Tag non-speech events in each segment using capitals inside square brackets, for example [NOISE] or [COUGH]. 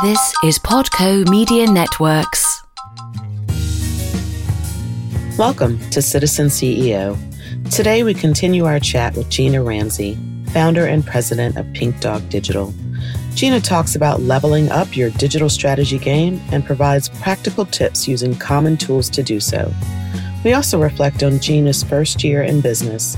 This is Podco Media Networks. Welcome to Citizen CEO. Today we continue our chat with Gina Ramsey, founder and president of Pink Dog Digital. Gina talks about leveling up your digital strategy game and provides practical tips using common tools to do so. We also reflect on Gina's first year in business,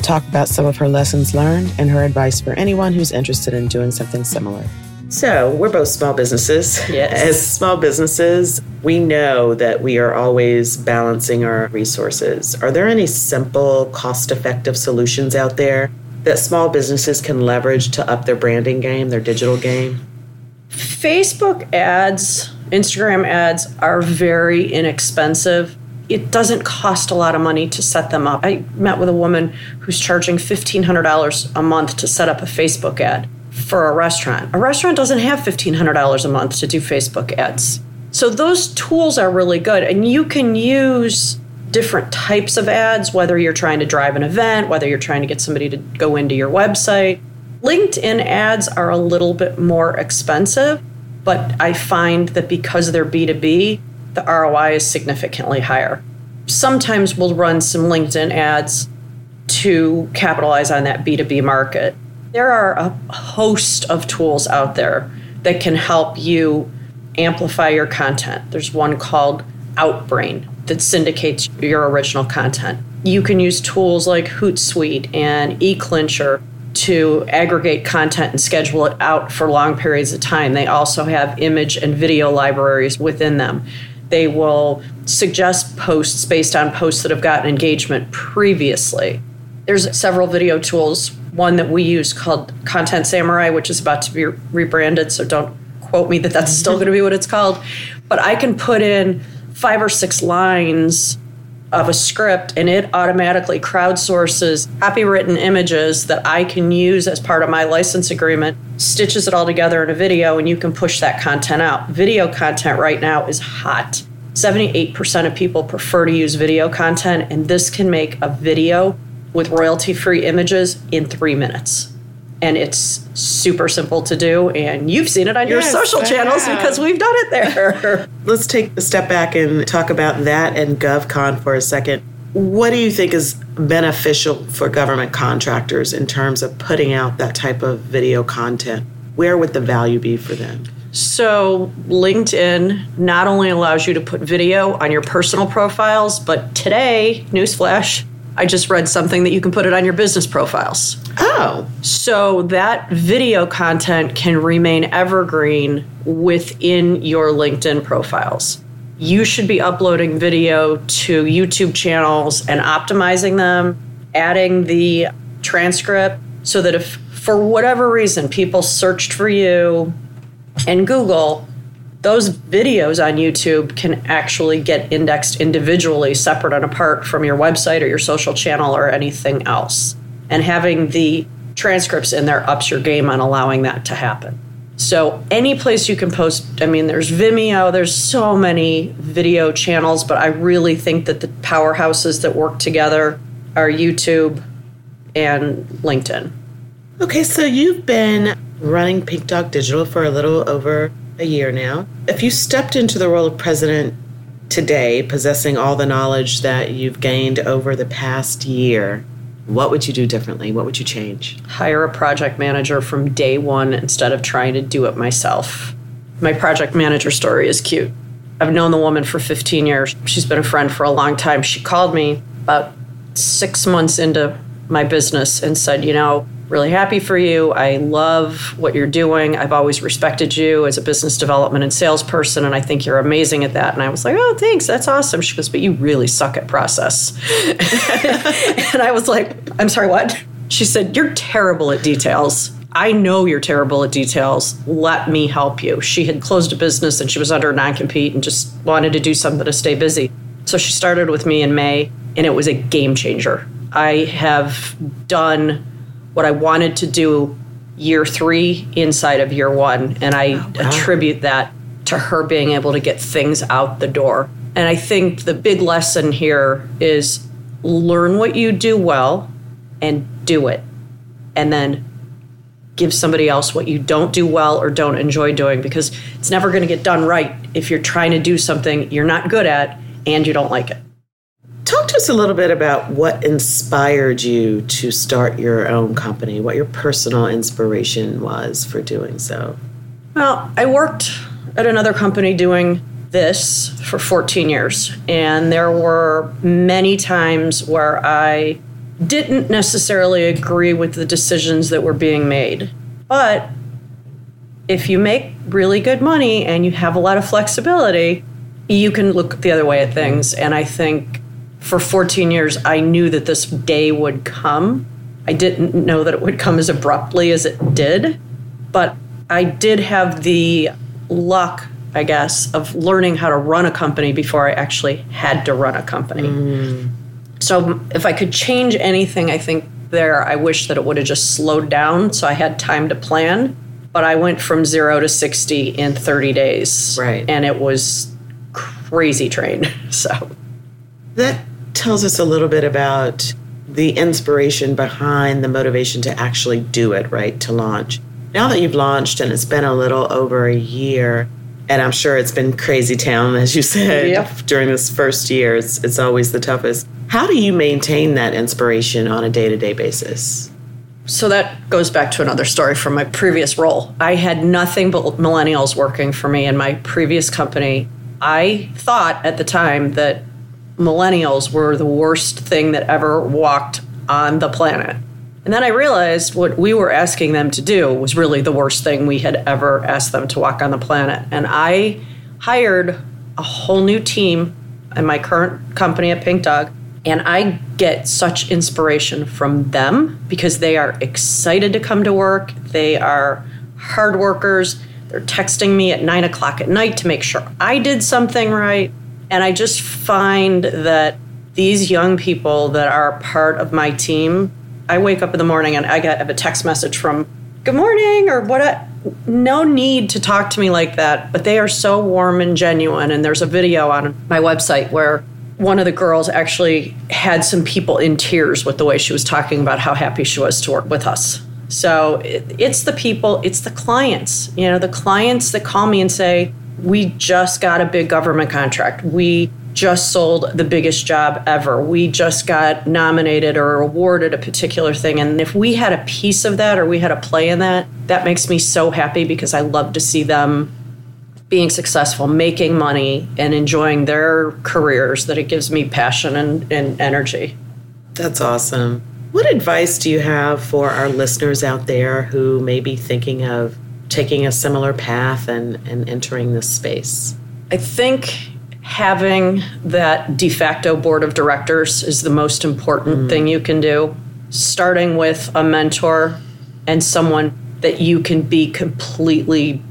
talk about some of her lessons learned, and her advice for anyone who's interested in doing something similar. So, we're both small businesses. Yes. [LAUGHS] As small businesses, we know that we are always balancing our resources. Are there any simple, cost effective solutions out there that small businesses can leverage to up their branding game, their digital game? Facebook ads, Instagram ads are very inexpensive. It doesn't cost a lot of money to set them up. I met with a woman who's charging $1,500 a month to set up a Facebook ad for a restaurant. A restaurant doesn't have $1,500 a month to do Facebook ads. So those tools are really good, and you can use different types of ads, whether you're trying to drive an event, whether you're trying to get somebody to go into your website. LinkedIn ads are a little bit more expensive, but I find that because they're B2B, the ROI is significantly higher. Sometimes we'll run some LinkedIn ads to capitalize on that B2B market. There are a host of tools out there that can help you amplify your content. There's one called Outbrain that syndicates your original content. You can use tools like Hootsuite and eClincher to aggregate content and schedule it out for long periods of time. They also have image and video libraries within them. They will suggest posts based on posts that have gotten engagement previously. There's several video tools, one that we use called Content Samurai, which is about to be rebranded, so don't quote me that that's still going to be what it's called. But I can put in five or six lines of a script and it automatically crowdsources copywritten images that I can use as part of my license agreement, stitches it all together in a video, and you can push that content out. Video content right now is hot. 78% of people prefer to use video content, and this can make a video with royalty free images in three minutes. And it's super simple to do, and you've seen it on your social channels because we've done it there. [LAUGHS] [LAUGHS] Let's take a step back and talk about that and GovCon for a second. What do you think is beneficial for government contractors in terms of putting out that type of video content? Where would the value be for them? So, LinkedIn not only allows you to put video on your personal profiles, but today, newsflash, I just read something that you can put it on your business profiles. Oh, So, that video content can remain evergreen within your LinkedIn profiles. You should be uploading video to YouTube channels and optimizing them, adding the transcript so that if for whatever reason people searched for you and Google, those videos on YouTube can actually get indexed individually, separate and apart from your website or your social channel or anything else. And having the transcripts in there ups your game on allowing that to happen. So, any place you can post, I mean, there's Vimeo, there's so many video channels, but I really think that the powerhouses that work together are YouTube and LinkedIn. okay. So you've been running Pink Dog Digital for a little over a year now. If you stepped into the role of president today, possessing all the knowledge that you've gained over the past year, what would you do differently? What would you change? hire a project manager from day one instead of trying to do it myself. My project manager story is cute. I've known the woman for 15 years. She's been a friend for a long time. She called me about six months into my business and said, You know, really happy for you. I love what you're doing. I've always respected you as a business development and salesperson, and I think you're amazing at that. And I was like, Oh, thanks. That's awesome. She goes, But you really suck at process. [LAUGHS] and I was like, I'm sorry, what? She said, You're terrible at details. I know you're terrible at details. Let me help you. She had closed a business and she was under a non compete and just wanted to do something to stay busy. So she started with me in May and it was a game changer. I have done what I wanted to do year three inside of year one. And I oh, attribute that to her being able to get things out the door. And I think the big lesson here is learn what you do well and do it. And then give somebody else what you don't do well or don't enjoy doing because it's never going to get done right if you're trying to do something you're not good at and you don't like it. Us a little bit about what inspired you to start your own company, what your personal inspiration was for doing so. Well, I worked at another company doing this for 14 years, and there were many times where I didn't necessarily agree with the decisions that were being made. But if you make really good money and you have a lot of flexibility, you can look the other way at things. And I think for 14 years, I knew that this day would come. I didn't know that it would come as abruptly as it did, but I did have the luck, I guess, of learning how to run a company before I actually had to run a company. Mm. So if I could change anything, I think there, I wish that it would have just slowed down so I had time to plan. But I went from zero to 60 in 30 days. Right. And it was crazy train. [LAUGHS] So that tells us a little bit about the inspiration behind the motivation to actually do it, right? To launch. Now that you've launched and it's been a little over a year, and I'm sure it's been crazy town, as you said, yep. during this first year. It's, it's always the toughest. How do you maintain that inspiration on a day to day basis? So that goes back to another story from my previous role. I had nothing but millennials working for me in my previous company. I thought at the time that millennials were the worst thing that ever walked on the planet. And then I realized what we were asking them to do was really the worst thing we had ever asked them to walk on the planet. And I hired a whole new team in my current company at Pink Dog and I get such inspiration from them because they are excited to come to work. They are hard workers. They're texting me at nine o'clock at night to make sure I did something right. And I just find that these young people that are part of my team, I wake up in the morning and I get a text message from good morning or what a, no need to talk to me like that, but they are so warm and genuine. And there's a video on my website where one of the girls actually had some people in tears with the way she was talking about how happy she was to work with us. So it, it's the people, it's the clients, you know, the clients that call me and say, We just got a big government contract. We just sold the biggest job ever. We just got nominated or awarded a particular thing. And if we had a piece of that or we had a play in that, that makes me so happy because I love to see them being successful, making money, and enjoying their careers that it gives me passion and, and energy. That's awesome. What advice do you have for our listeners out there who may be thinking of taking a similar path and, and entering this space? I think having that de facto board of directors is the most important mm. thing you can do. Starting with a mentor and someone that you can be completely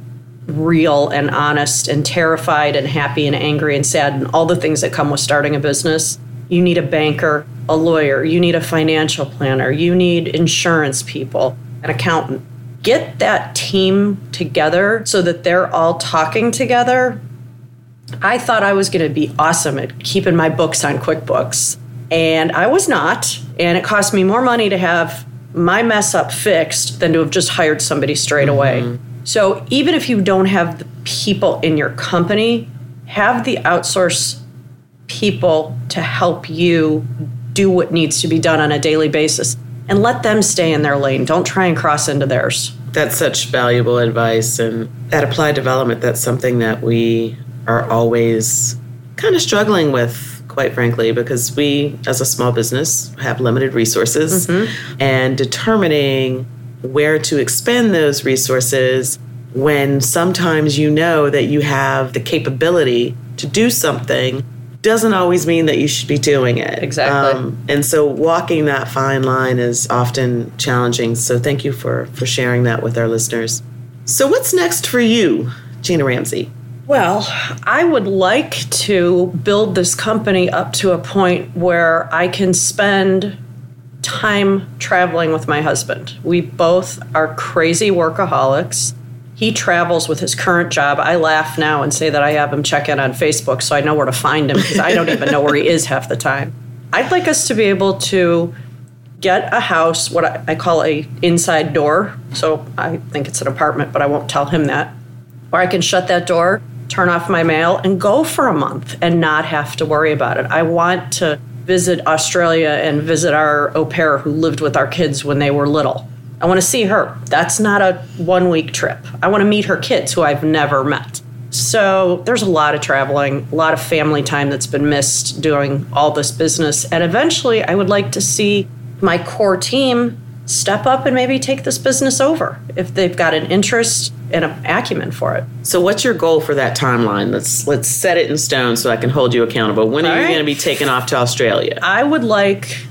real and honest and terrified and happy and angry and sad and all the things that come with starting a business. You need a banker, a lawyer, you need a financial planner, you need insurance people, an accountant. Get that team together so that they're all talking together. I thought I was going to be awesome at keeping my books on QuickBooks, and I was not. And it cost me more money to have my mess up fixed than to have just hired somebody straight mm-hmm. away. So even if you don't have the people in your company, have the outsource people to help you do what needs to be done on a daily basis and let them stay in their lane. Don't try and cross into theirs. That's such valuable advice. And at Applied Development, that's something that we are always kind of struggling with, quite frankly, because we, as a small business, have limited resources. Mm-hmm. And determining where to expend those resources when sometimes you know that you have the capability to do something doesn't always mean that you should be doing it. Exactly. Um, and so walking that fine line is often challenging. So thank you for for sharing that with our listeners. So what's next for you, Gina Ramsey? Well, I would like to build this company up to a point where I can spend time traveling with my husband. We both are crazy workaholics. He travels with his current job. I laugh now and say that I have him check in on Facebook so I know where to find him because I don't even know where he is half the time. I'd like us to be able to get a house, what I, call a inside door. So I think it's an apartment, but I won't tell him that. Or I can shut that door, turn off my mail, and go for a month and not have to worry about it. I want to visit Australia and visit our au pair who lived with our kids when they were little. I want to see her. That's not a one week trip. I want to meet her kids who I've never met. So there's a lot of traveling, a lot of family time that's been missed doing all this business. And eventually, I would like to see my core team step up and maybe take this business over if they've got an interest and an acumen for it. So what's your goal for that timeline? Let's let's set it in stone so I can hold you accountable. When are you right. going to be taken off to Australia? I would like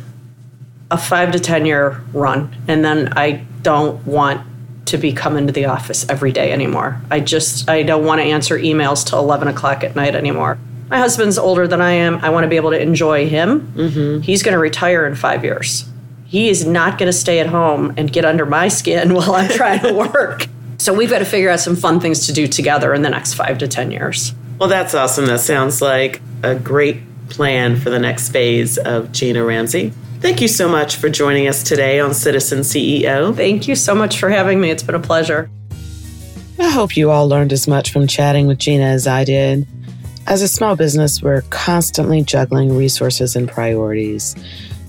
a five to 10 year run, and then I don't want to be coming to the office every day anymore. I just, I don't want to answer emails till 11 o'clock at night anymore. My husband's older than I am. I want to be able to enjoy him. Mm-hmm. He's going to retire in five years. He is not going to stay at home and get under my skin [LAUGHS] while I'm trying to work. So we've got to figure out some fun things to do together in the next five to 10 years. Well, that's awesome. That sounds like a great plan for the next phase of Gina Ramsey. Thank you so much for joining us today on Citizen CEO. Thank you so much for having me. It's been a pleasure. I hope you all learned as much from chatting with Gina as I did. As a small business, we're constantly juggling resources and priorities.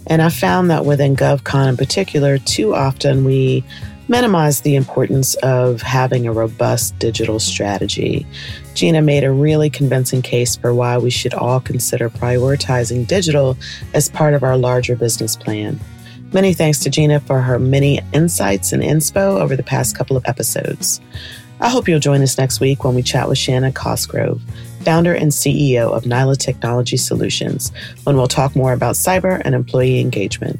And I found that within GovCon in particular, too often we minimize the importance of having a robust digital strategy. Gina made a really convincing case for why we should all consider prioritizing digital as part of our larger business plan. Many thanks to Gina for her many insights and inspo over the past couple of episodes. I hope you'll join us next week when we chat with Shannon Cosgrove, founder and CEO of Nyla Technology Solutions, when we'll talk more about cyber and employee engagement.